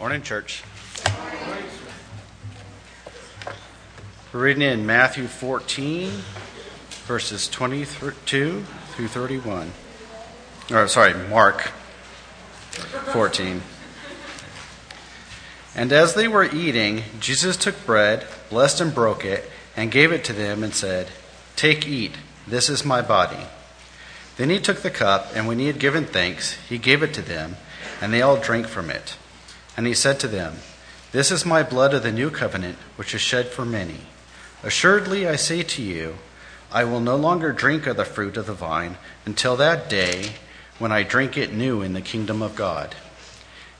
Morning, church. We're reading in Matthew 14, verses 22 through 31. Or, sorry, Mark 14. And as they were eating, Jesus took bread, blessed and broke it, and gave it to them, and said, Take, eat, this is my body. Then he took the cup, and when he had given thanks, he gave it to them, and they all drank from it. And he said to them, This is my blood of the new covenant, which is shed for many. Assuredly, I say to you, I will no longer drink of the fruit of the vine until that day when I drink it new in the kingdom of God.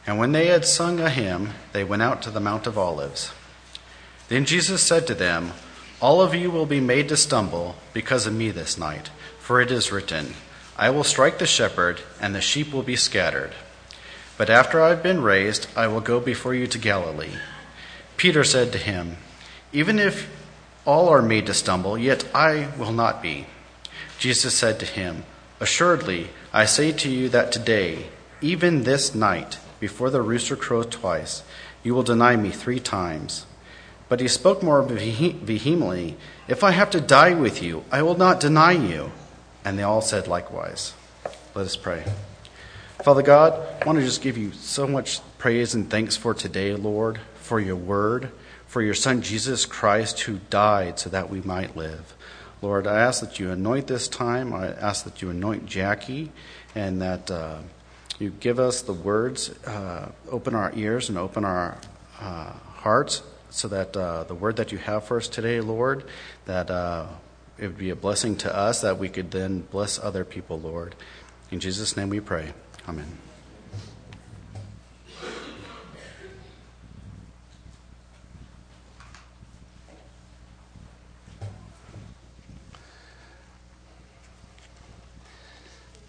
And when they had sung a hymn, they went out to the Mount of Olives. Then Jesus said to them, All of you will be made to stumble because of me this night, for it is written, I will strike the shepherd, and the sheep will be scattered. But after I have been raised, I will go before you to Galilee. Peter said to him, Even if all are made to stumble, yet I will not be. Jesus said to him, Assuredly, I say to you that today, even this night, before the rooster crows twice, you will deny me three times. But he spoke more vehemently, If I have to die with you, I will not deny you. And they all said likewise. Let us pray. Father God, I want to just give you so much praise and thanks for today, Lord, for your word, for your Son Jesus Christ who died so that we might live. Lord, I ask that you anoint this time. I ask that you anoint Jackie and that uh, you give us the words, uh, open our ears and open our uh, hearts so that uh, the word that you have for us today, Lord, that uh, it would be a blessing to us that we could then bless other people, Lord. In Jesus' name we pray. Amen.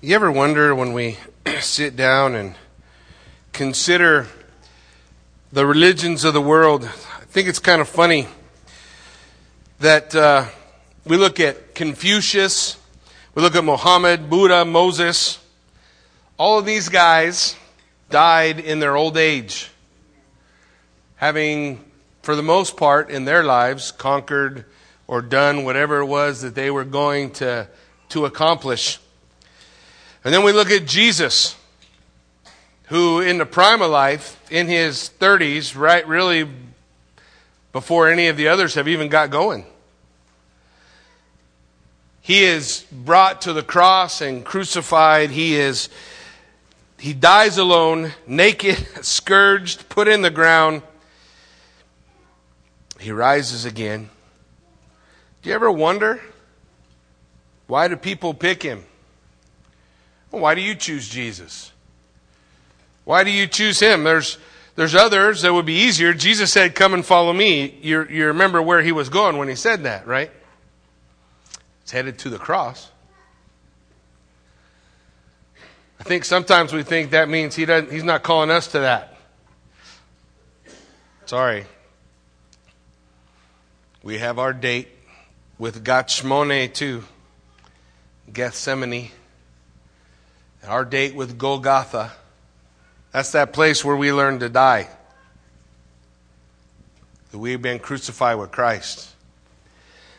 You ever wonder when we sit down and consider the religions of the world? I think it's kind of funny that uh, we look at Confucius, we look at Muhammad, Buddha, Moses, all of these guys died in their old age, having, for the most part, in their lives, conquered or done whatever it was that they were going to, to accomplish. And then we look at Jesus, who, in the prime of life, in his 30s, right, really before any of the others have even got going, he is brought to the cross and crucified. He is he dies alone, naked, scourged, put in the ground. He rises again. Do you ever wonder why do people pick him? Why do you choose Jesus? Why do you choose him? There's there's others that would be easier. Jesus said, "Come and follow me." You you remember where he was going when he said that, right? It's headed to the cross. I think sometimes we think that means he doesn't, he's not calling us to that. Sorry. We have our date with Gethsemane too, Gethsemane. Our date with Golgotha. That's that place where we learn to die. That we've been crucified with Christ.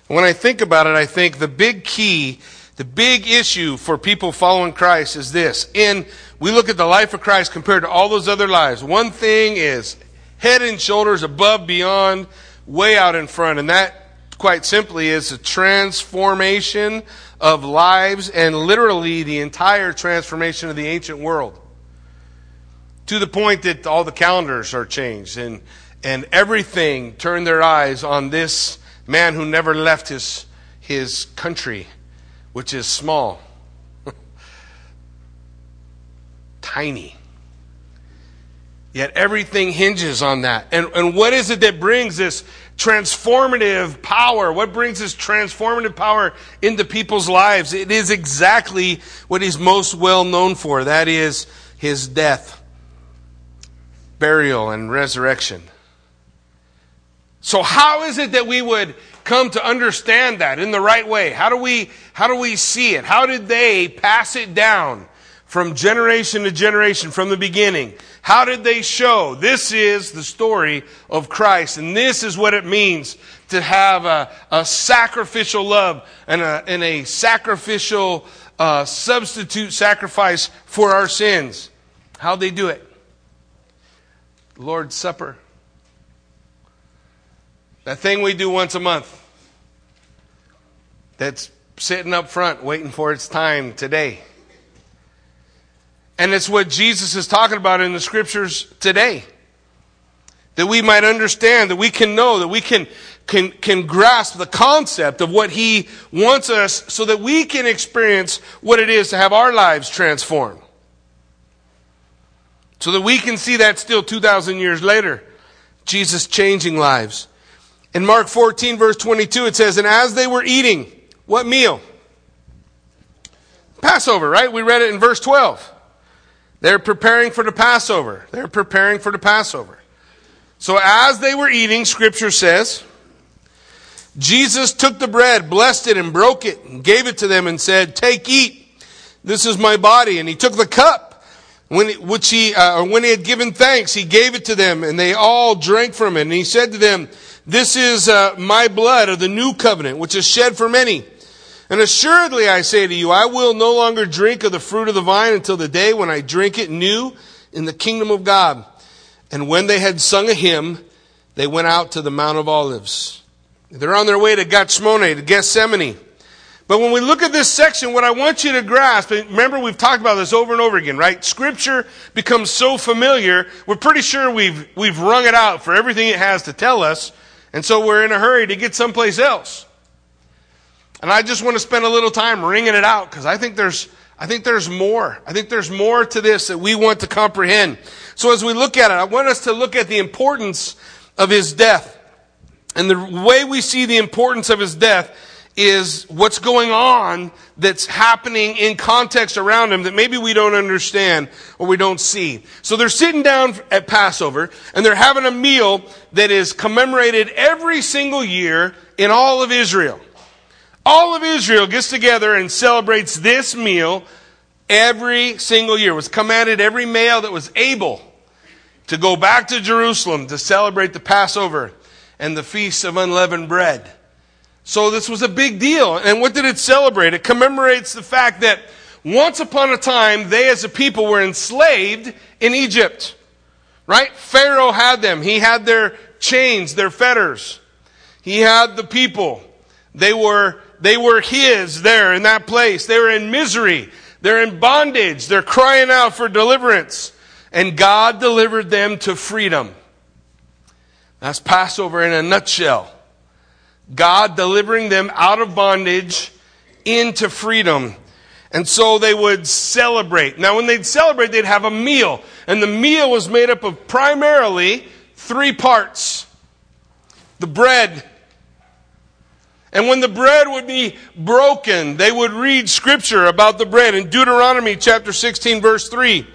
When I think about it, I think the big key the big issue for people following Christ is this. In, we look at the life of Christ compared to all those other lives. One thing is head and shoulders above, beyond, way out in front. And that, quite simply, is a transformation of lives and literally the entire transformation of the ancient world. To the point that all the calendars are changed and, and everything turned their eyes on this man who never left his, his country which is small, tiny. Yet everything hinges on that. And, and what is it that brings this transformative power? What brings this transformative power into people's lives? It is exactly what he's most well known for. That is his death, burial, and resurrection. So how is it that we would come to understand that in the right way? How do we, how do we see it? How did they pass it down from generation to generation, from the beginning. How did they show? This is the story of Christ, and this is what it means to have a, a sacrificial love and a, and a sacrificial uh, substitute sacrifice for our sins. How'd they do it? Lord's Supper. That thing we do once a month that's sitting up front waiting for its time today. And it's what Jesus is talking about in the scriptures today. That we might understand, that we can know, that we can, can, can grasp the concept of what He wants us so that we can experience what it is to have our lives transformed. So that we can see that still 2,000 years later. Jesus changing lives. In Mark 14, verse 22, it says, And as they were eating, what meal? Passover, right? We read it in verse 12. They're preparing for the Passover. They're preparing for the Passover. So as they were eating, Scripture says, Jesus took the bread, blessed it, and broke it, and gave it to them, and said, Take, eat. This is my body. And he took the cup, when, which he, uh, or when he had given thanks, he gave it to them, and they all drank from it. And he said to them, This is uh, my blood of the new covenant, which is shed for many. And assuredly I say to you, I will no longer drink of the fruit of the vine until the day when I drink it new in the kingdom of God. And when they had sung a hymn, they went out to the Mount of Olives. They're on their way to Gethsemane, to Gethsemane. But when we look at this section, what I want you to grasp, remember we've talked about this over and over again, right? Scripture becomes so familiar, we're pretty sure we've, we've wrung it out for everything it has to tell us, and so we're in a hurry to get someplace else. And I just want to spend a little time wringing it out because I think there's, I think there's more. I think there's more to this that we want to comprehend. So as we look at it, I want us to look at the importance of his death. And the way we see the importance of his death is what's going on that's happening in context around him that maybe we don't understand or we don't see. So they're sitting down at Passover and they're having a meal that is commemorated every single year in all of Israel. All of Israel gets together and celebrates this meal every single year. It was commanded every male that was able to go back to Jerusalem to celebrate the Passover and the Feast of Unleavened Bread. So this was a big deal. And what did it celebrate? It commemorates the fact that once upon a time, they as a people were enslaved in Egypt. Right? Pharaoh had them. He had their chains, their fetters. He had the people. They were they were his there in that place. They were in misery. They're in bondage. They're crying out for deliverance. And God delivered them to freedom. That's Passover in a nutshell. God delivering them out of bondage into freedom. And so they would celebrate. Now, when they'd celebrate, they'd have a meal. And the meal was made up of primarily three parts the bread and when the bread would be broken, they would read scripture about the bread. In Deuteronomy chapter 16 verse 3,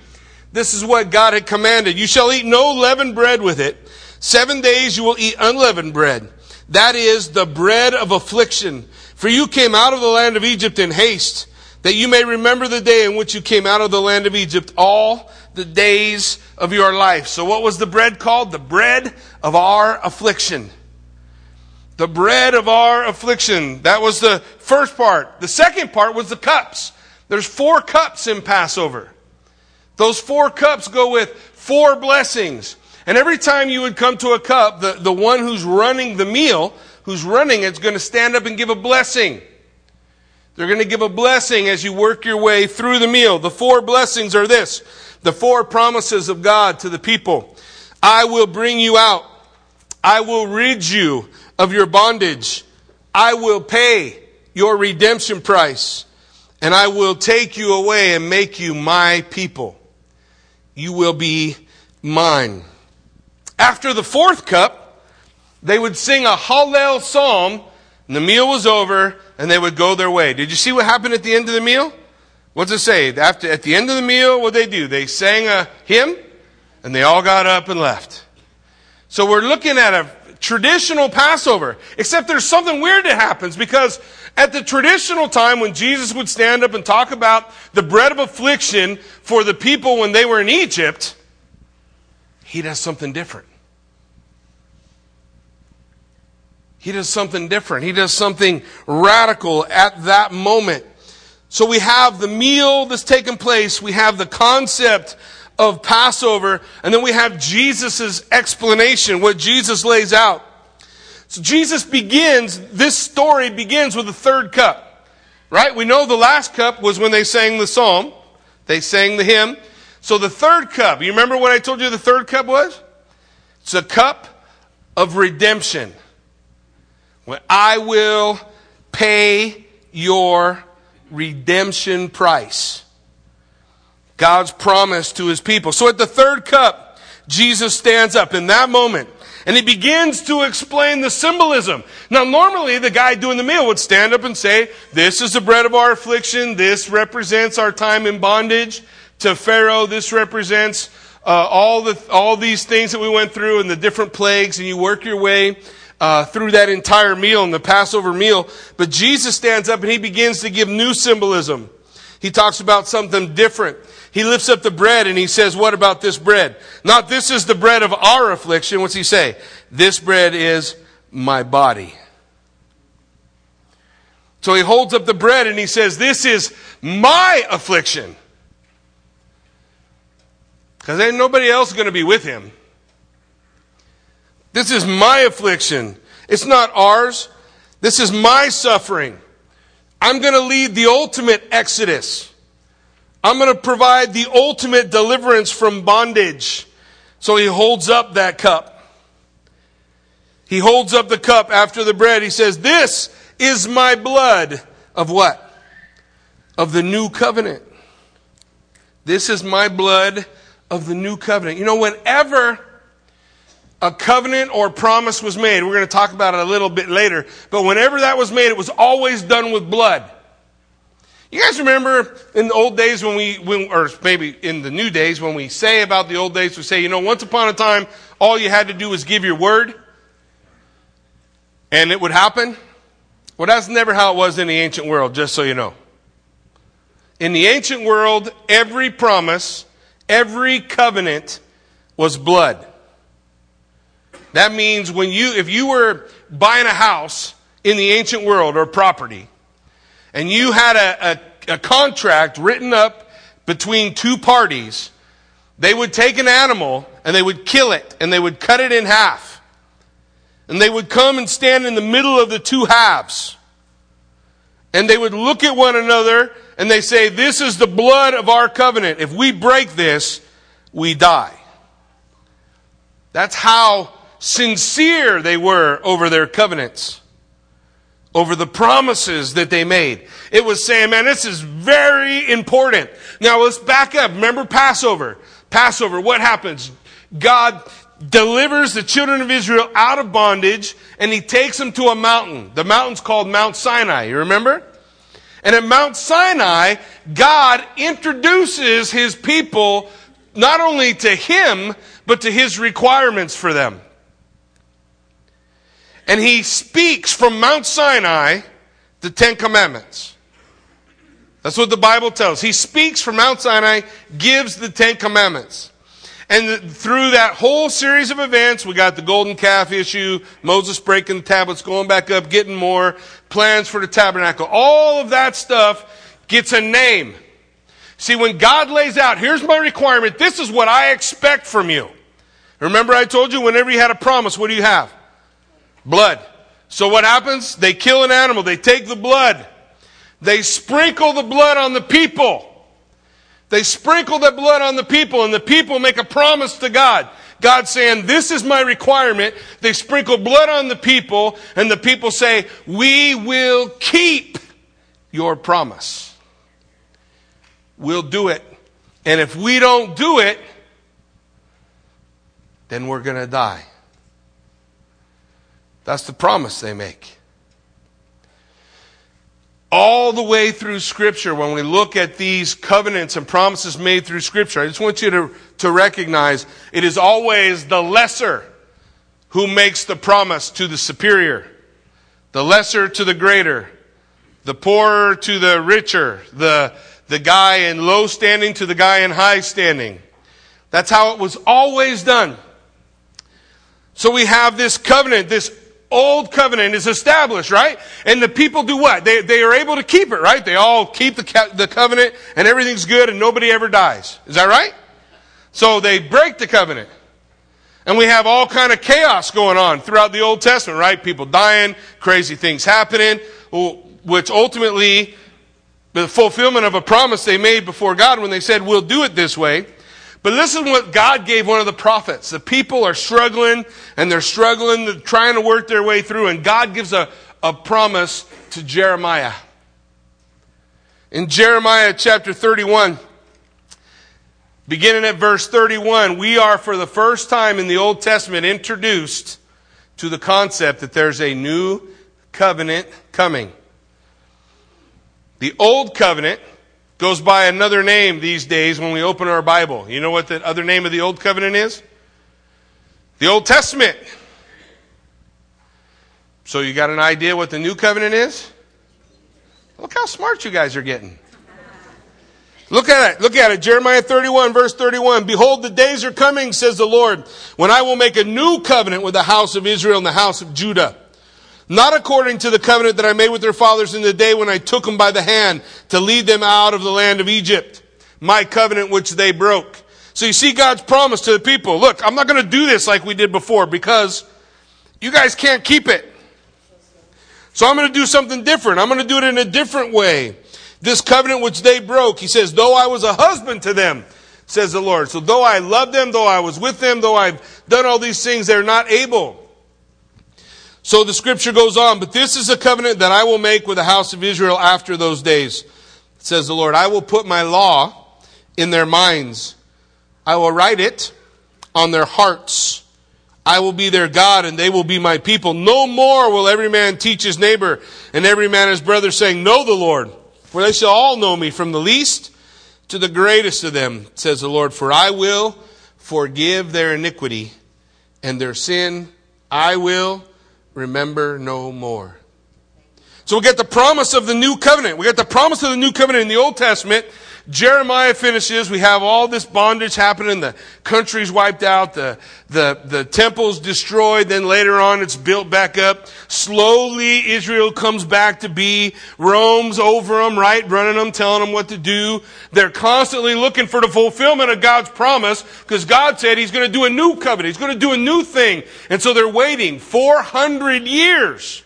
this is what God had commanded. You shall eat no leavened bread with it. Seven days you will eat unleavened bread. That is the bread of affliction. For you came out of the land of Egypt in haste, that you may remember the day in which you came out of the land of Egypt all the days of your life. So what was the bread called? The bread of our affliction the bread of our affliction. That was the first part. The second part was the cups. There's four cups in Passover. Those four cups go with four blessings. And every time you would come to a cup, the, the one who's running the meal, who's running it's going to stand up and give a blessing. They're going to give a blessing as you work your way through the meal. The four blessings are this. The four promises of God to the people. I will bring you out. I will rid you of your bondage. I will pay your redemption price, and I will take you away and make you my people. You will be mine. After the fourth cup, they would sing a Hallel psalm, and the meal was over, and they would go their way. Did you see what happened at the end of the meal? What's it say? After, at the end of the meal, what they do? They sang a hymn, and they all got up and left. So we're looking at a traditional Passover. Except there's something weird that happens because at the traditional time when Jesus would stand up and talk about the bread of affliction for the people when they were in Egypt, he does something different. He does something different. He does something radical at that moment. So we have the meal that's taken place. We have the concept of Passover. And then we have Jesus' explanation, what Jesus lays out. So Jesus begins, this story begins with the third cup. Right? We know the last cup was when they sang the psalm. They sang the hymn. So the third cup, you remember what I told you the third cup was? It's a cup of redemption. When I will pay your redemption price. God's promise to his people. So at the third cup, Jesus stands up in that moment and he begins to explain the symbolism. Now, normally the guy doing the meal would stand up and say, This is the bread of our affliction. This represents our time in bondage to Pharaoh. This represents uh, all, the, all these things that we went through and the different plagues, and you work your way uh, through that entire meal and the Passover meal. But Jesus stands up and he begins to give new symbolism. He talks about something different. He lifts up the bread and he says, What about this bread? Not this is the bread of our affliction. What's he say? This bread is my body. So he holds up the bread and he says, This is my affliction. Because ain't nobody else going to be with him. This is my affliction. It's not ours. This is my suffering. I'm going to lead the ultimate exodus. I'm going to provide the ultimate deliverance from bondage. So he holds up that cup. He holds up the cup after the bread. He says, This is my blood of what? Of the new covenant. This is my blood of the new covenant. You know, whenever a covenant or promise was made, we're going to talk about it a little bit later, but whenever that was made, it was always done with blood. You guys remember in the old days when we, when, or maybe in the new days when we say about the old days, we say, you know, once upon a time, all you had to do was give your word and it would happen. Well, that's never how it was in the ancient world, just so you know. In the ancient world, every promise Every covenant was blood. That means when you, if you were buying a house in the ancient world or property, and you had a, a, a contract written up between two parties, they would take an animal and they would kill it and they would cut it in half. And they would come and stand in the middle of the two halves. And they would look at one another and they say, This is the blood of our covenant. If we break this, we die. That's how sincere they were over their covenants, over the promises that they made. It was saying, man, this is very important. Now let's back up. Remember Passover. Passover, what happens? God delivers the children of Israel out of bondage and he takes them to a mountain. The mountain's called Mount Sinai. You remember? And at Mount Sinai, God introduces his people not only to him, but to his requirements for them. And he speaks from Mount Sinai the Ten Commandments. That's what the Bible tells. He speaks from Mount Sinai, gives the Ten Commandments. And through that whole series of events, we got the golden calf issue, Moses breaking the tablets, going back up, getting more, plans for the tabernacle. All of that stuff gets a name. See, when God lays out, here's my requirement, this is what I expect from you. Remember, I told you whenever you had a promise, what do you have? Blood. So what happens? They kill an animal, they take the blood, they sprinkle the blood on the people. They sprinkle the blood on the people, and the people make a promise to God. God saying, This is my requirement. They sprinkle blood on the people, and the people say, We will keep your promise. We'll do it. And if we don't do it, then we're going to die. That's the promise they make all the way through Scripture, when we look at these covenants and promises made through Scripture, I just want you to, to recognize it is always the lesser who makes the promise to the superior, the lesser to the greater, the poorer to the richer, the, the guy in low standing to the guy in high standing. That's how it was always done. So we have this covenant, this old covenant is established, right? And the people do what? They, they are able to keep it, right? They all keep the, the covenant and everything's good and nobody ever dies. Is that right? So they break the covenant. And we have all kind of chaos going on throughout the Old Testament, right? People dying, crazy things happening, which ultimately the fulfillment of a promise they made before God when they said, we'll do it this way. But listen what God gave one of the prophets. The people are struggling and they're struggling, trying to work their way through, and God gives a, a promise to Jeremiah. In Jeremiah chapter 31, beginning at verse 31, we are for the first time in the Old Testament introduced to the concept that there's a new covenant coming. The old covenant goes by another name these days when we open our Bible. You know what the other name of the Old Covenant is? The Old Testament. So you got an idea what the New Covenant is? Look how smart you guys are getting. Look at it. Look at it. Jeremiah 31 verse 31. Behold, the days are coming, says the Lord, when I will make a new covenant with the house of Israel and the house of Judah not according to the covenant that I made with their fathers in the day when I took them by the hand to lead them out of the land of Egypt. My covenant which they broke. So you see God's promise to the people. Look, I'm not going to do this like we did before because you guys can't keep it. So I'm going to do something different. I'm going to do it in a different way. This covenant which they broke, he says, though I was a husband to them, says the Lord. So though I loved them, though I was with them, though I've done all these things, they're not able. So the scripture goes on, but this is a covenant that I will make with the house of Israel after those days, says the Lord. I will put my law in their minds. I will write it on their hearts. I will be their God and they will be my people. No more will every man teach his neighbor and every man his brother saying, know the Lord. For they shall all know me from the least to the greatest of them, says the Lord. For I will forgive their iniquity and their sin I will remember no more. So we get the promise of the new covenant. We get the promise of the new covenant in the Old Testament. Jeremiah finishes. We have all this bondage happening. The country's wiped out. The, the, the temple's destroyed. Then later on, it's built back up. Slowly, Israel comes back to be. Rome's over them, right? Running them, telling them what to do. They're constantly looking for the fulfillment of God's promise because God said He's going to do a new covenant. He's going to do a new thing. And so they're waiting 400 years.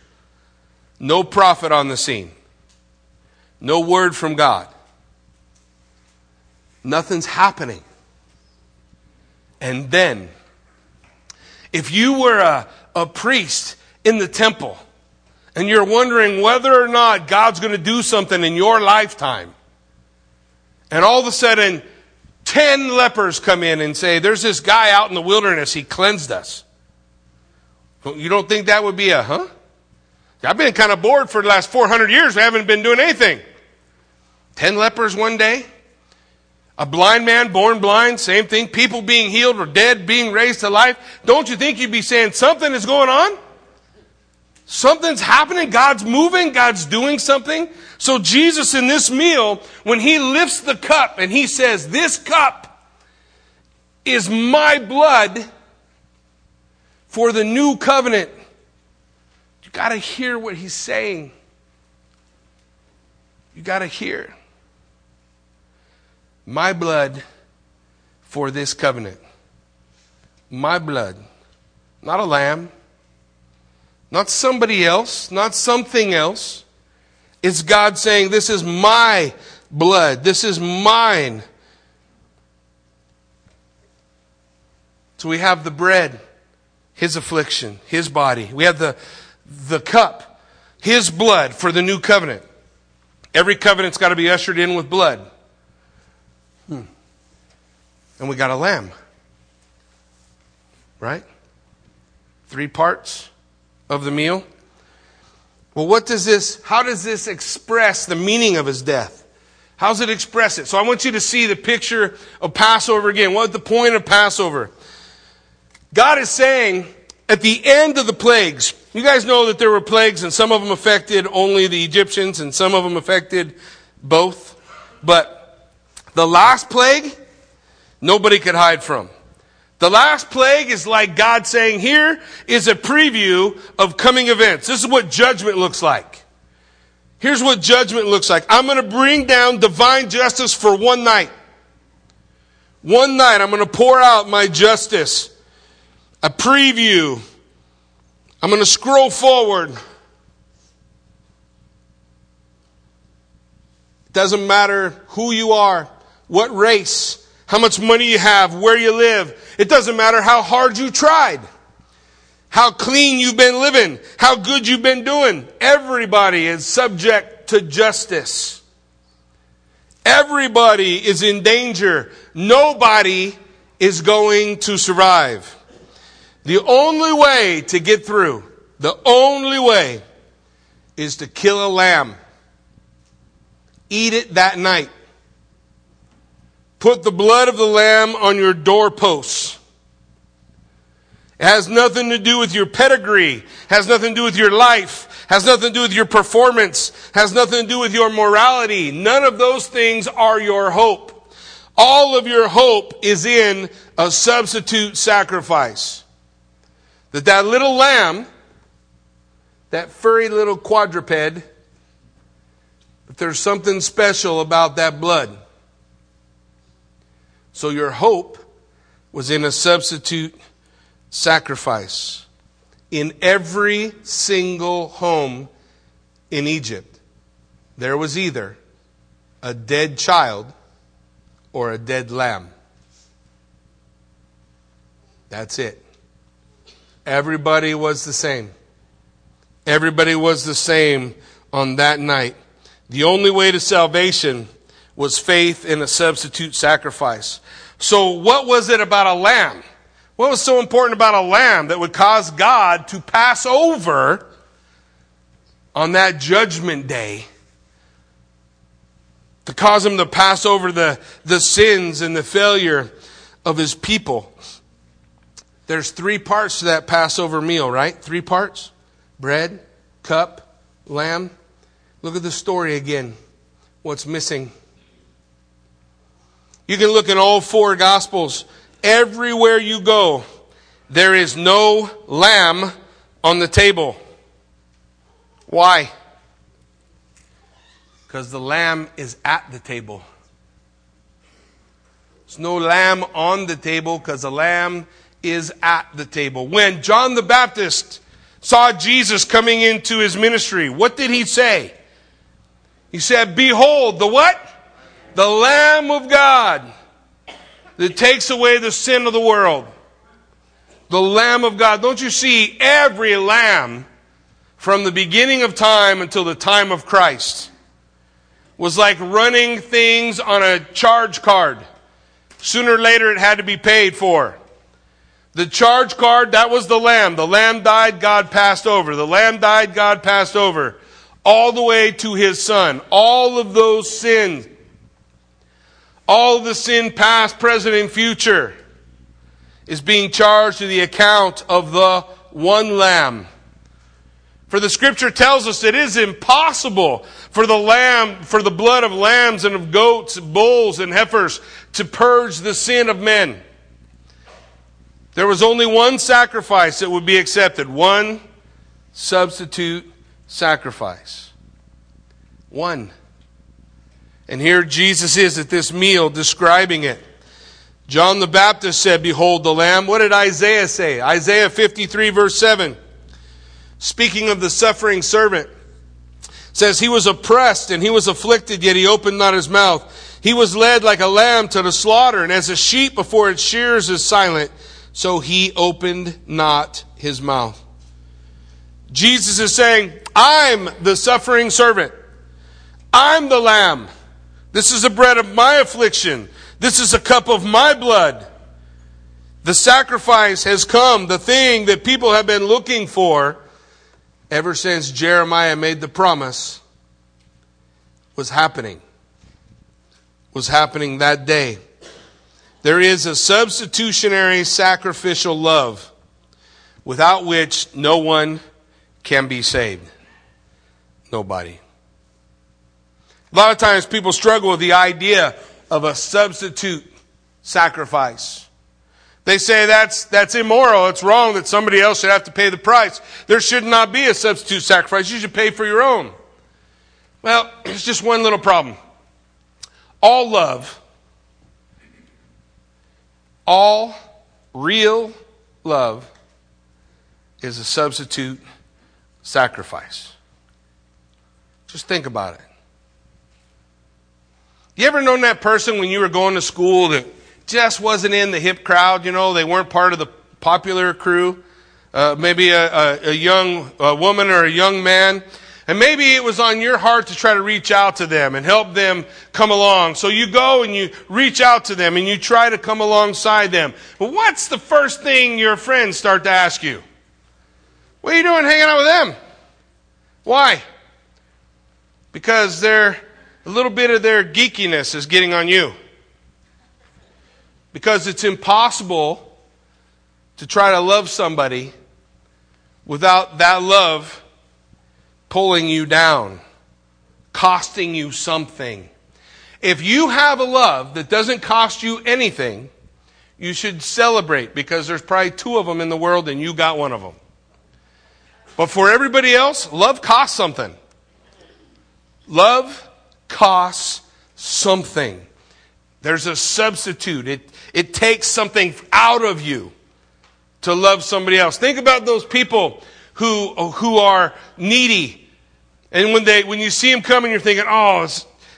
No prophet on the scene. No word from God. Nothing's happening. And then, if you were a, a priest in the temple and you're wondering whether or not God's going to do something in your lifetime, and all of a sudden, 10 lepers come in and say, There's this guy out in the wilderness, he cleansed us. You don't think that would be a, huh? I've been kind of bored for the last 400 years. We haven't been doing anything. 10 lepers one day. A blind man born blind, same thing. People being healed or dead being raised to life. Don't you think you'd be saying something is going on? Something's happening. God's moving. God's doing something. So Jesus in this meal, when he lifts the cup and he says, this cup is my blood for the new covenant. You gotta hear what he's saying. You gotta hear my blood for this covenant. My blood. Not a lamb. Not somebody else. Not something else. It's God saying, This is my blood. This is mine. So we have the bread, his affliction, his body. We have the, the cup, his blood for the new covenant. Every covenant's got to be ushered in with blood. Hmm. And we got a lamb. Right? Three parts of the meal. Well, what does this, how does this express the meaning of his death? How does it express it? So I want you to see the picture of Passover again. What's the point of Passover? God is saying, at the end of the plagues, you guys know that there were plagues and some of them affected only the Egyptians and some of them affected both. But the last plague, nobody could hide from. The last plague is like God saying, here is a preview of coming events. This is what judgment looks like. Here's what judgment looks like. I'm going to bring down divine justice for one night. One night, I'm going to pour out my justice. A preview. I'm going to scroll forward. It doesn't matter who you are, what race, how much money you have, where you live. It doesn't matter how hard you tried, how clean you've been living, how good you've been doing. Everybody is subject to justice. Everybody is in danger. Nobody is going to survive. The only way to get through, the only way is to kill a lamb. Eat it that night. Put the blood of the lamb on your doorposts. It has nothing to do with your pedigree, has nothing to do with your life, has nothing to do with your performance, has nothing to do with your morality. None of those things are your hope. All of your hope is in a substitute sacrifice. That that little lamb, that furry little quadruped, but there's something special about that blood. So your hope was in a substitute sacrifice in every single home in Egypt. There was either a dead child or a dead lamb. That's it. Everybody was the same. Everybody was the same on that night. The only way to salvation was faith in a substitute sacrifice. So, what was it about a lamb? What was so important about a lamb that would cause God to pass over on that judgment day? To cause him to pass over the, the sins and the failure of his people. There's three parts to that Passover meal, right? Three parts bread, cup, lamb. Look at the story again. What's missing? You can look in all four Gospels. Everywhere you go, there is no lamb on the table. Why? Because the lamb is at the table. There's no lamb on the table because the lamb is at the table. When John the Baptist saw Jesus coming into his ministry, what did he say? He said, Behold, the what? the Lamb of God that takes away the sin of the world. The Lamb of God. Don't you see every lamb from the beginning of time until the time of Christ was like running things on a charge card. Sooner or later it had to be paid for. The charge card, that was the lamb. The lamb died, God passed over. The lamb died, God passed over. All the way to his son. All of those sins all the sin past, present, and future is being charged to the account of the one lamb. For the scripture tells us it is impossible for the lamb, for the blood of lambs and of goats, bulls, and heifers to purge the sin of men. There was only one sacrifice that would be accepted, one substitute sacrifice. One. And here Jesus is at this meal describing it. John the Baptist said, Behold the Lamb. What did Isaiah say? Isaiah 53, verse 7. Speaking of the suffering servant, says, He was oppressed and he was afflicted, yet he opened not his mouth. He was led like a lamb to the slaughter, and as a sheep before its shears is silent, so he opened not his mouth. Jesus is saying, I'm the suffering servant. I'm the lamb. This is the bread of my affliction. This is a cup of my blood. The sacrifice has come, the thing that people have been looking for ever since Jeremiah made the promise was happening. Was happening that day. There is a substitutionary sacrificial love. without which no one can be saved. Nobody. A lot of times people struggle with the idea of a substitute sacrifice. They say that's, that's immoral. It's wrong that somebody else should have to pay the price. There should not be a substitute sacrifice. You should pay for your own. Well, it's just one little problem. All love, all real love is a substitute sacrifice. Just think about it. You ever known that person when you were going to school that just wasn't in the hip crowd? You know, they weren't part of the popular crew. Uh, maybe a, a, a young a woman or a young man. And maybe it was on your heart to try to reach out to them and help them come along. So you go and you reach out to them and you try to come alongside them. But what's the first thing your friends start to ask you? What are you doing hanging out with them? Why? Because they're a little bit of their geekiness is getting on you. Because it's impossible to try to love somebody without that love pulling you down, costing you something. If you have a love that doesn't cost you anything, you should celebrate because there's probably two of them in the world and you got one of them. But for everybody else, love costs something. Love costs something. There's a substitute. It, it takes something out of you to love somebody else. Think about those people who, who are needy. And when, they, when you see them coming, you're thinking, oh,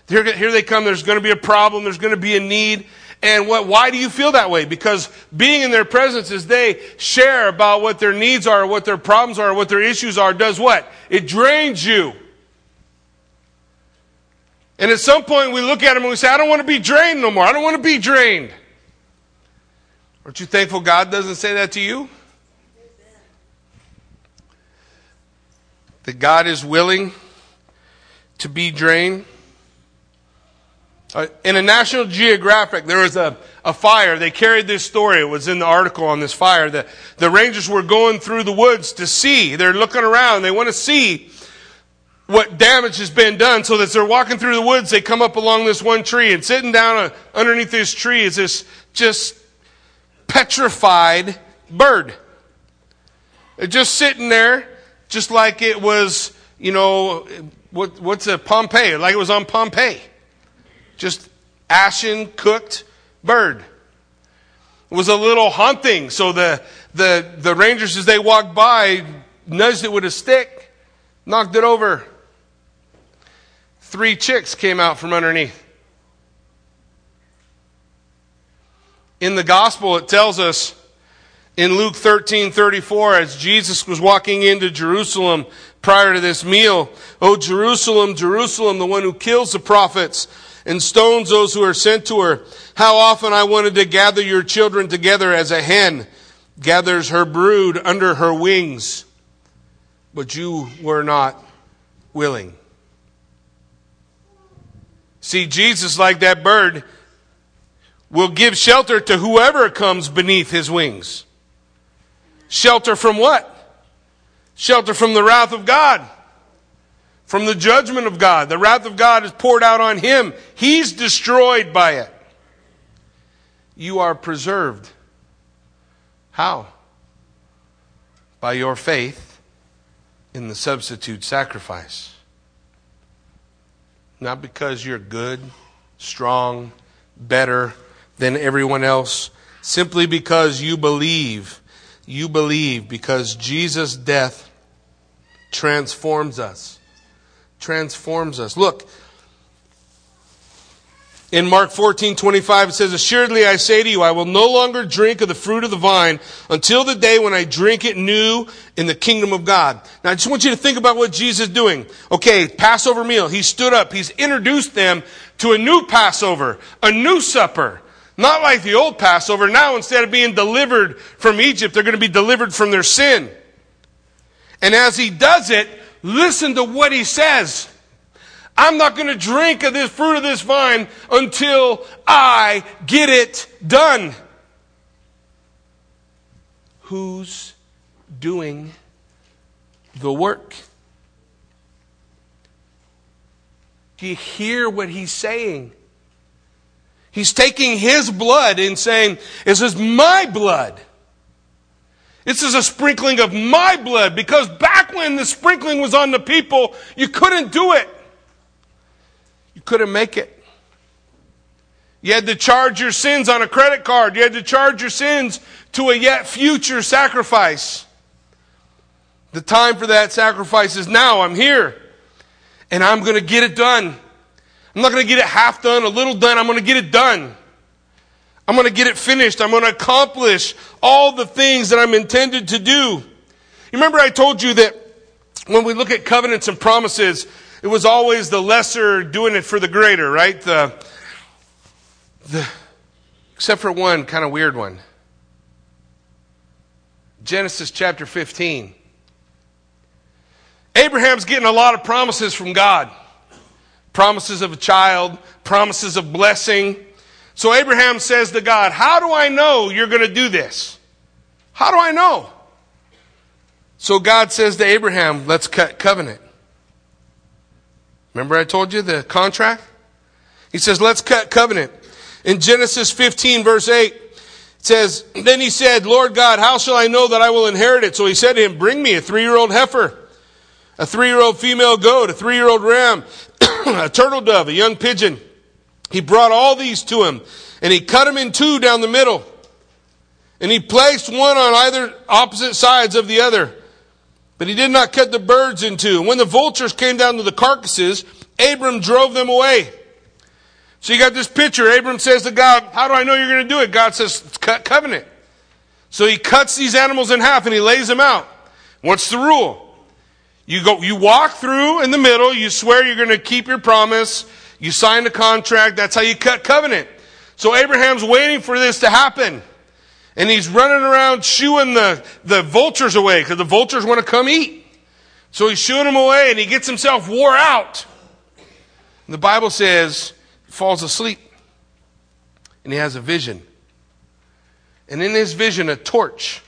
here, here they come. There's going to be a problem. There's going to be a need. And what, why do you feel that way? Because being in their presence as they share about what their needs are, what their problems are, what their issues are, does what? It drains you. And at some point we look at them and we say, I don't want to be drained no more. I don't want to be drained. Aren't you thankful God doesn't say that to you? That God is willing to be drained? Uh, in a National Geographic, there was a, a fire. They carried this story. It was in the article on this fire. The, the rangers were going through the woods to see. They're looking around. They want to see what damage has been done. So as they're walking through the woods, they come up along this one tree and sitting down uh, underneath this tree is this just petrified bird. Just sitting there, just like it was, you know, what, what's a Pompeii? Like it was on Pompeii. Just ashen, cooked bird. It was a little haunting. So the, the, the rangers, as they walked by, nudged it with a stick, knocked it over. Three chicks came out from underneath. In the gospel, it tells us in Luke 13 34, as Jesus was walking into Jerusalem prior to this meal, Oh, Jerusalem, Jerusalem, the one who kills the prophets and stones those who are sent to her. How often I wanted to gather your children together as a hen gathers her brood under her wings, but you were not willing. See, Jesus, like that bird, will give shelter to whoever comes beneath his wings. Shelter from what? Shelter from the wrath of God from the judgment of God. The wrath of God is poured out on him. He's destroyed by it. You are preserved. How? By your faith in the substitute sacrifice. Not because you're good, strong, better than everyone else, simply because you believe. You believe because Jesus' death transforms us transforms us. Look, in Mark 14, 25, it says, Assuredly I say to you, I will no longer drink of the fruit of the vine until the day when I drink it new in the kingdom of God. Now I just want you to think about what Jesus is doing. Okay, Passover meal. He stood up. He's introduced them to a new Passover, a new supper. Not like the old Passover. Now instead of being delivered from Egypt, they're going to be delivered from their sin. And as he does it, Listen to what he says. I'm not going to drink of this fruit of this vine until I get it done. Who's doing the work. Do you hear what he's saying? He's taking his blood and saying, This is my blood. This is a sprinkling of my blood because back when the sprinkling was on the people, you couldn't do it. You couldn't make it. You had to charge your sins on a credit card. You had to charge your sins to a yet future sacrifice. The time for that sacrifice is now. I'm here. And I'm going to get it done. I'm not going to get it half done, a little done. I'm going to get it done. I'm going to get it finished. I'm going to accomplish all the things that I'm intended to do. You remember I told you that when we look at covenants and promises, it was always the lesser doing it for the greater, right? The, the, except for one kind of weird one. Genesis chapter 15. Abraham's getting a lot of promises from God promises of a child, promises of blessing. So Abraham says to God, How do I know you're going to do this? How do I know? So God says to Abraham, Let's cut covenant. Remember I told you the contract? He says, Let's cut covenant. In Genesis 15, verse 8, it says, Then he said, Lord God, how shall I know that I will inherit it? So he said to him, Bring me a three year old heifer a three year old female goat, a three year old ram, a turtle dove, a young pigeon. He brought all these to him, and he cut them in two down the middle. And he placed one on either opposite sides of the other. But he did not cut the birds in two. And when the vultures came down to the carcasses, Abram drove them away. So you got this picture. Abram says to God, How do I know you're going to do it? God says, Cut covenant. So he cuts these animals in half and he lays them out. What's the rule? You go, you walk through in the middle, you swear you're going to keep your promise, you sign the contract, that's how you cut covenant. So Abraham's waiting for this to happen. And he's running around shooing the, the vultures away because the vultures want to come eat. So he's shooing them away and he gets himself wore out. And the Bible says he falls asleep and he has a vision. And in his vision, a torch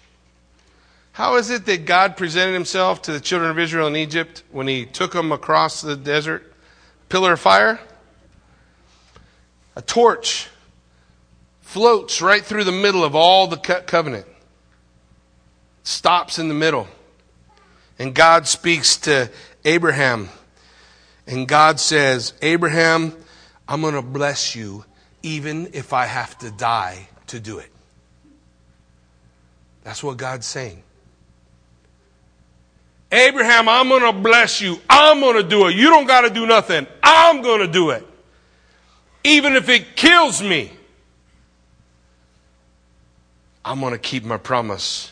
how is it that God presented himself to the children of Israel in Egypt when he took them across the desert? Pillar of fire? A torch floats right through the middle of all the covenant, stops in the middle. And God speaks to Abraham. And God says, Abraham, I'm going to bless you even if I have to die to do it. That's what God's saying. Abraham, I'm going to bless you. I'm going to do it. You don't got to do nothing. I'm going to do it. Even if it kills me, I'm going to keep my promise.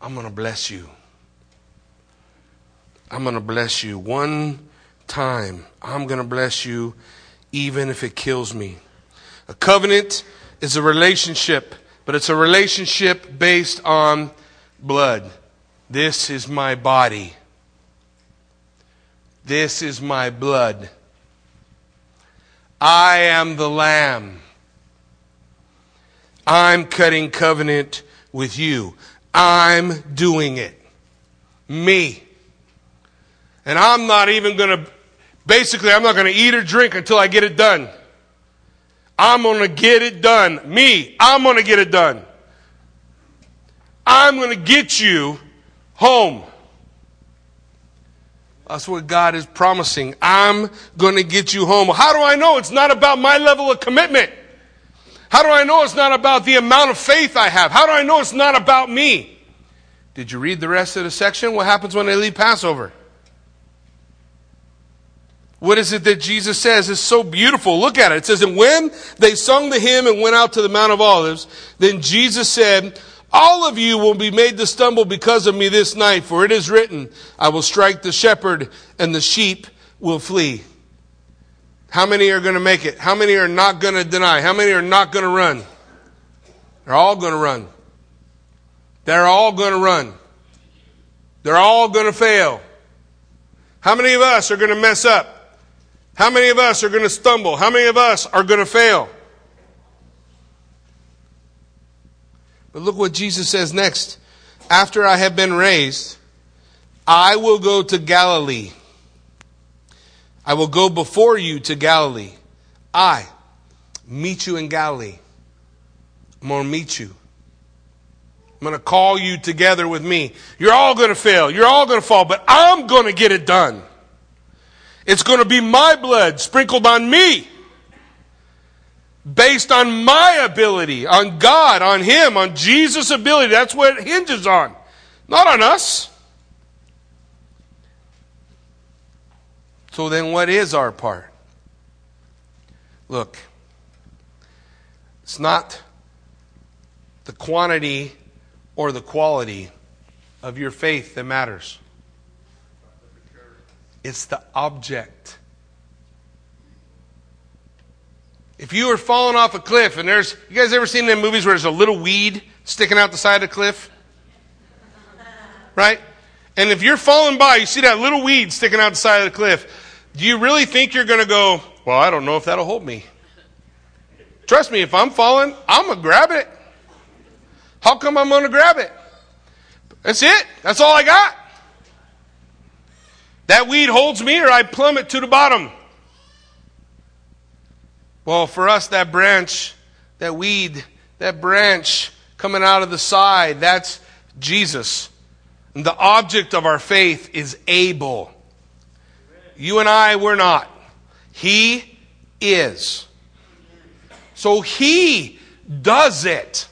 I'm going to bless you. I'm going to bless you one time. I'm going to bless you even if it kills me. A covenant is a relationship, but it's a relationship based on blood. This is my body. This is my blood. I am the Lamb. I'm cutting covenant with you. I'm doing it. Me. And I'm not even going to, basically, I'm not going to eat or drink until I get it done. I'm going to get it done. Me. I'm going to get it done. I'm going to get you home. That's what God is promising. I'm going to get you home. How do I know it's not about my level of commitment? How do I know it's not about the amount of faith I have? How do I know it's not about me? Did you read the rest of the section? What happens when they leave Passover? What is it that Jesus says is so beautiful? Look at it. It says, And when they sung the hymn and went out to the Mount of Olives, then Jesus said, all of you will be made to stumble because of me this night, for it is written, I will strike the shepherd and the sheep will flee. How many are going to make it? How many are not going to deny? How many are not going to run? They're all going to run. They're all going to run. They're all going to fail. How many of us are going to mess up? How many of us are going to stumble? How many of us are going to fail? But look what Jesus says next. after I have been raised, I will go to Galilee. I will go before you to Galilee. I meet you in Galilee. I'm going to meet you. I'm going to call you together with me. You're all going to fail. You're all going to fall, but I'm going to get it done. It's going to be my blood sprinkled on me. Based on my ability, on God, on Him, on Jesus' ability. That's what it hinges on. Not on us. So then, what is our part? Look, it's not the quantity or the quality of your faith that matters, it's the object. If you were falling off a cliff and there's, you guys ever seen them movies where there's a little weed sticking out the side of the cliff? Right? And if you're falling by, you see that little weed sticking out the side of the cliff, do you really think you're going to go, well, I don't know if that'll hold me? Trust me, if I'm falling, I'm going to grab it. How come I'm going to grab it? That's it. That's all I got. That weed holds me or I plummet to the bottom. Well, for us, that branch, that weed, that branch coming out of the side, that's Jesus. And the object of our faith is able. You and I, we're not. He is. So he does it.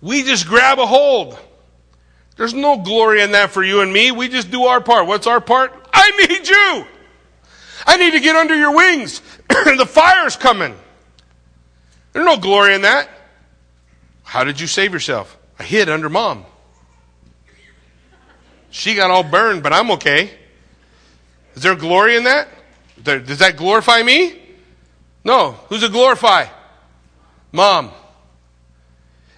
We just grab a hold. There's no glory in that for you and me. We just do our part. What's our part? I need you. I need to get under your wings. the fire's coming. There's no glory in that. How did you save yourself? I hid under mom. She got all burned, but I'm okay. Is there glory in that? Does that glorify me? No. Who's it glorify? Mom.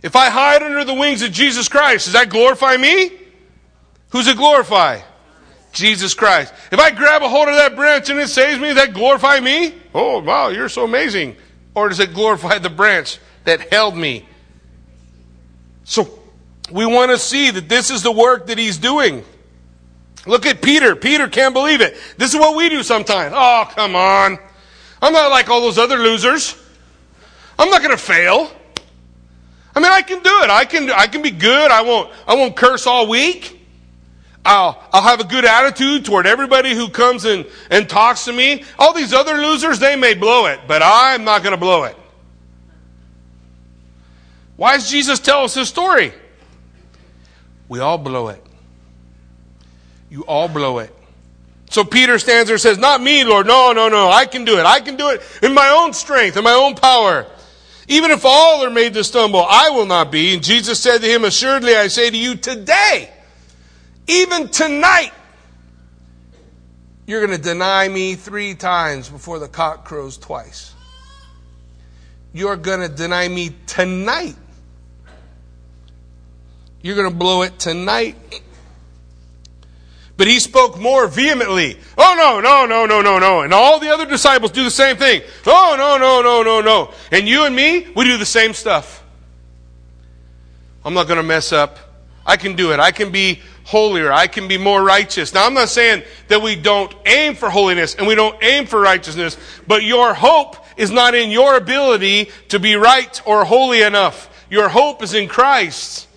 If I hide under the wings of Jesus Christ, does that glorify me? Who's it glorify? Jesus Christ. If I grab a hold of that branch and it saves me, that glorify me? Oh, wow, you're so amazing. Or does it glorify the branch that held me? So we want to see that this is the work that he's doing. Look at Peter. Peter can't believe it. This is what we do sometimes. Oh, come on. I'm not like all those other losers. I'm not going to fail. I mean, I can do it. I can, I can be good. I won't, I won't curse all week. I'll, I'll have a good attitude toward everybody who comes and, and talks to me. All these other losers, they may blow it, but I'm not going to blow it. Why does Jesus tell us this story? We all blow it. You all blow it. So Peter stands there and says, Not me, Lord. No, no, no. I can do it. I can do it in my own strength, in my own power. Even if all are made to stumble, I will not be. And Jesus said to him, Assuredly, I say to you, today, even tonight, you're going to deny me three times before the cock crows twice. You're going to deny me tonight. You're going to blow it tonight. But he spoke more vehemently. Oh, no, no, no, no, no, no. And all the other disciples do the same thing. Oh, no, no, no, no, no. And you and me, we do the same stuff. I'm not going to mess up. I can do it. I can be holier. I can be more righteous. Now, I'm not saying that we don't aim for holiness and we don't aim for righteousness, but your hope is not in your ability to be right or holy enough. Your hope is in Christ.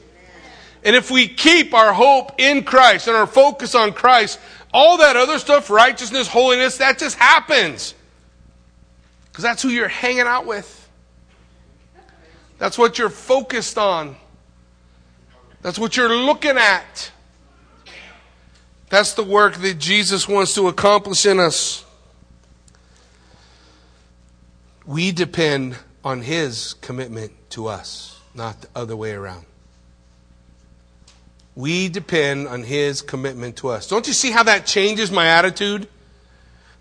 And if we keep our hope in Christ and our focus on Christ, all that other stuff, righteousness, holiness, that just happens. Because that's who you're hanging out with. That's what you're focused on. That's what you're looking at. That's the work that Jesus wants to accomplish in us. We depend on His commitment to us, not the other way around. We depend on His commitment to us. Don't you see how that changes my attitude?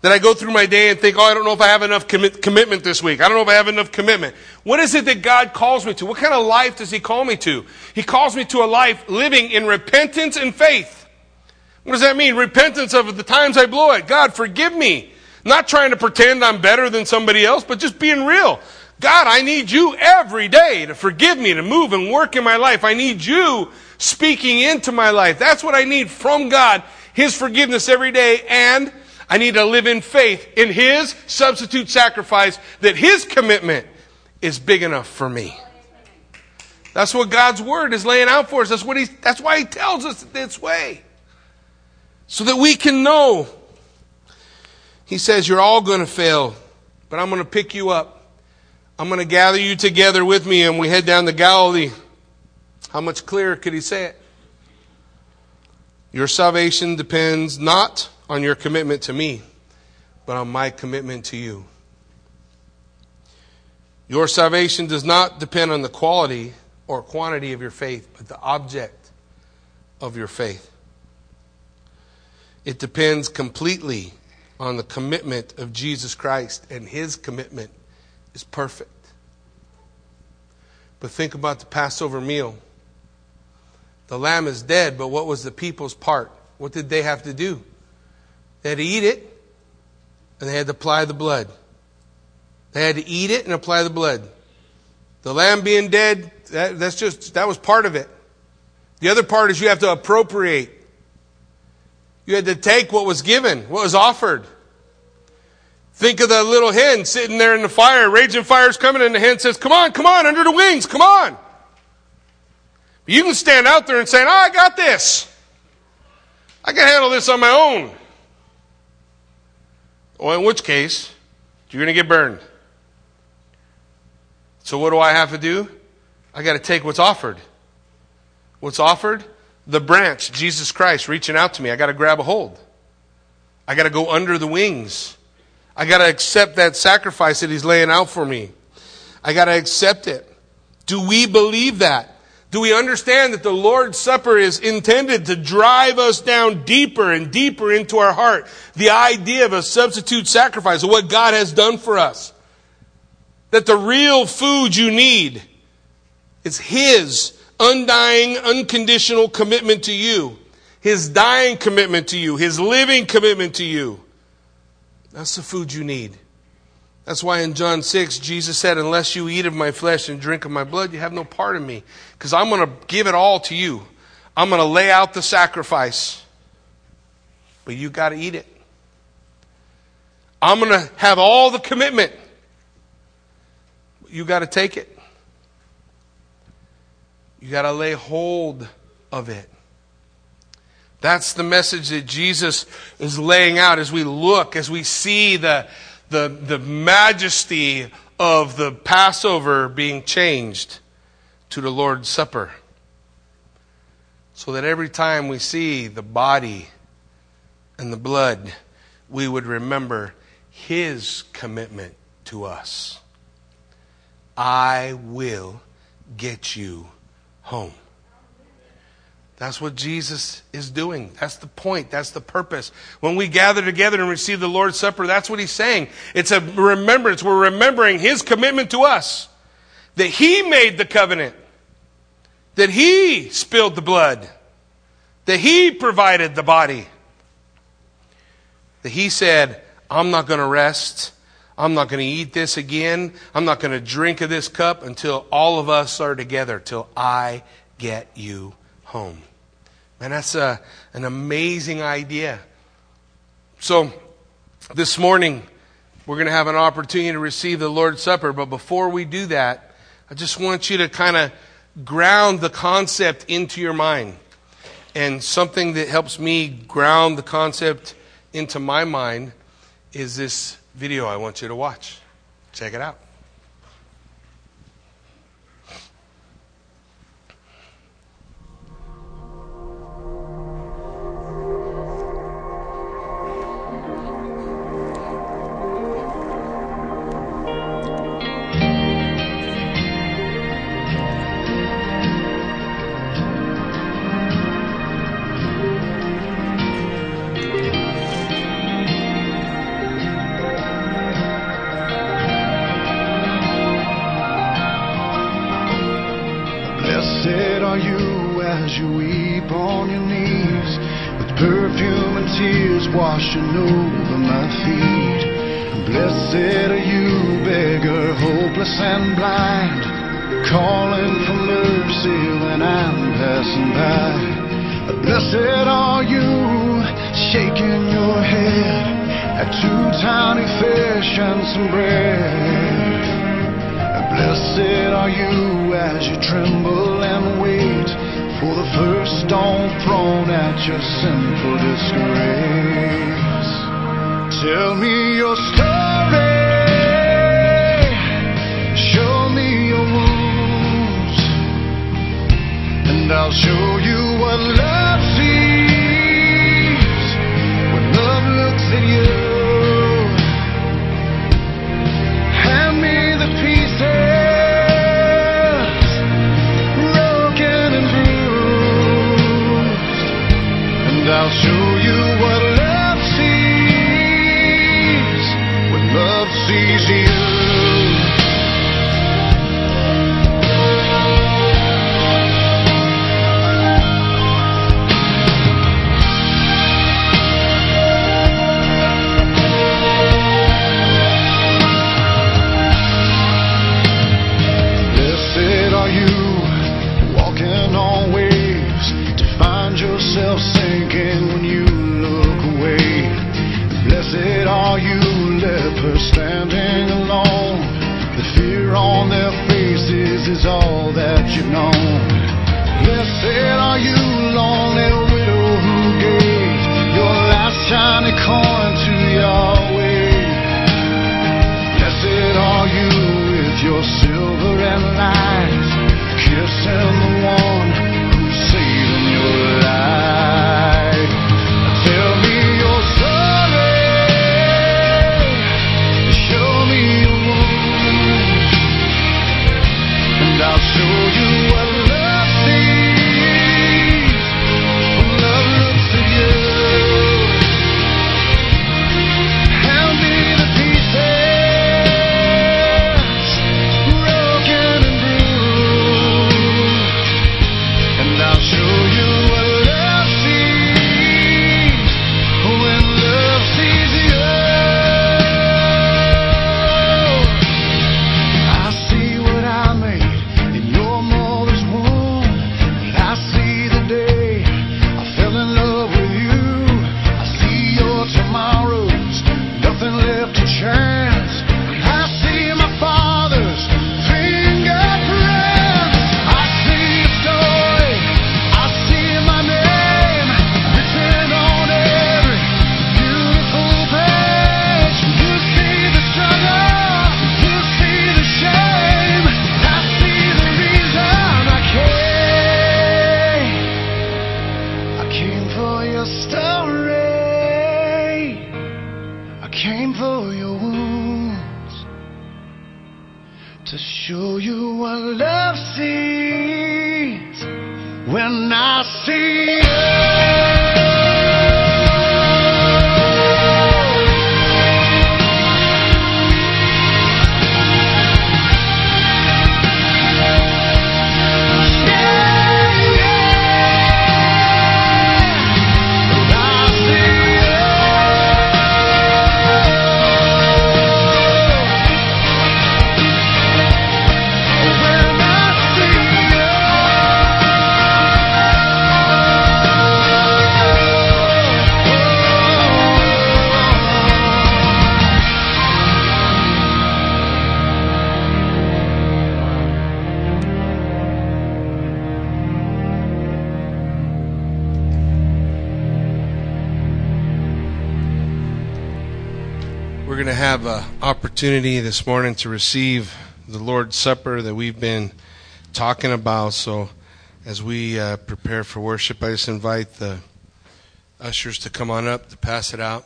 That I go through my day and think, oh, I don't know if I have enough commi- commitment this week. I don't know if I have enough commitment. What is it that God calls me to? What kind of life does He call me to? He calls me to a life living in repentance and faith. What does that mean? Repentance of the times I blow it. God, forgive me. Not trying to pretend I'm better than somebody else, but just being real. God, I need you every day to forgive me, to move and work in my life. I need you speaking into my life. That's what I need from God. His forgiveness every day and I need to live in faith in His substitute sacrifice that His commitment is big enough for me. That's what God's Word is laying out for us. That's, what he, that's why He tells us this way. So that we can know. He says, You're all going to fail, but I'm going to pick you up. I'm going to gather you together with me, and we head down to Galilee. How much clearer could He say it? Your salvation depends not on your commitment to me, but on my commitment to you. Your salvation does not depend on the quality or quantity of your faith, but the object of your faith. It depends completely on the commitment of Jesus Christ, and his commitment is perfect. But think about the Passover meal. The lamb is dead, but what was the people's part? What did they have to do? They had to eat it, and they had to apply the blood. They had to eat it and apply the blood. The lamb being dead, that, that's just, that was part of it. The other part is you have to appropriate. You had to take what was given, what was offered. Think of the little hen sitting there in the fire, raging fire's coming, and the hen says, Come on, come on, under the wings, come on. But you can stand out there and say, Oh, I got this. I can handle this on my own. Well, in which case, you're going to get burned. So what do I have to do? I got to take what's offered. What's offered? The branch, Jesus Christ reaching out to me. I got to grab a hold. I got to go under the wings. I got to accept that sacrifice that he's laying out for me. I got to accept it. Do we believe that? Do we understand that the Lord's Supper is intended to drive us down deeper and deeper into our heart? The idea of a substitute sacrifice of what God has done for us. That the real food you need is His undying, unconditional commitment to you. His dying commitment to you. His living commitment to you. That's the food you need. That's why in John 6, Jesus said, Unless you eat of my flesh and drink of my blood, you have no part in me. Because I'm going to give it all to you. I'm going to lay out the sacrifice. But you got to eat it. I'm going to have all the commitment. You got to take it. You got to lay hold of it. That's the message that Jesus is laying out as we look, as we see the, the, the majesty of the Passover being changed to the Lord's Supper. So that every time we see the body and the blood, we would remember His commitment to us. I will get you home. That's what Jesus is doing. That's the point. That's the purpose. When we gather together and receive the Lord's Supper, that's what he's saying. It's a remembrance. We're remembering his commitment to us. That he made the covenant. That he spilled the blood. That he provided the body. That he said, I'm not going to rest. I'm not going to eat this again. I'm not going to drink of this cup until all of us are together, till I get you home. Man, that's a, an amazing idea. So, this morning, we're going to have an opportunity to receive the Lord's Supper. But before we do that, I just want you to kind of ground the concept into your mind. And something that helps me ground the concept into my mind is this video I want you to watch. Check it out. Washing over my feet. Blessed are you, beggar, hopeless and blind, calling for mercy when I'm passing by. Blessed are you, shaking your head at two tiny fish and some bread. Blessed are you as you tremble and wait for the first stone thrown at your sinful disgrace. Tell me your story. Show me your wounds. And I'll show you what love sees when love looks at you. I'll show you what love sees when love sees you. Lepers opportunity this morning to receive the Lord's Supper that we've been talking about. So, as we uh, prepare for worship, I just invite the ushers to come on up to pass it out.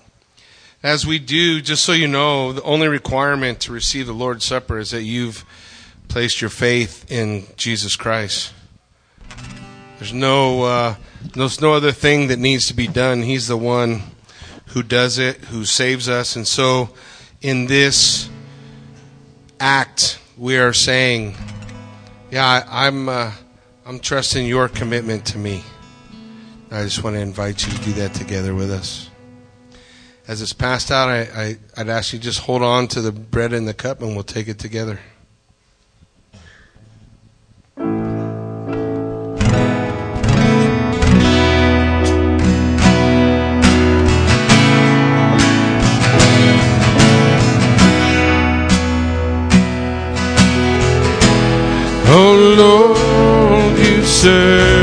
As we do, just so you know, the only requirement to receive the Lord's Supper is that you've placed your faith in Jesus Christ. There's no, uh, there's no other thing that needs to be done. He's the one who does it, who saves us. And so, in this act, we are saying, "Yeah, I, I'm, uh, I'm trusting your commitment to me." I just want to invite you to do that together with us. As it's passed out, I, I, I'd ask you just hold on to the bread and the cup, and we'll take it together. Lord,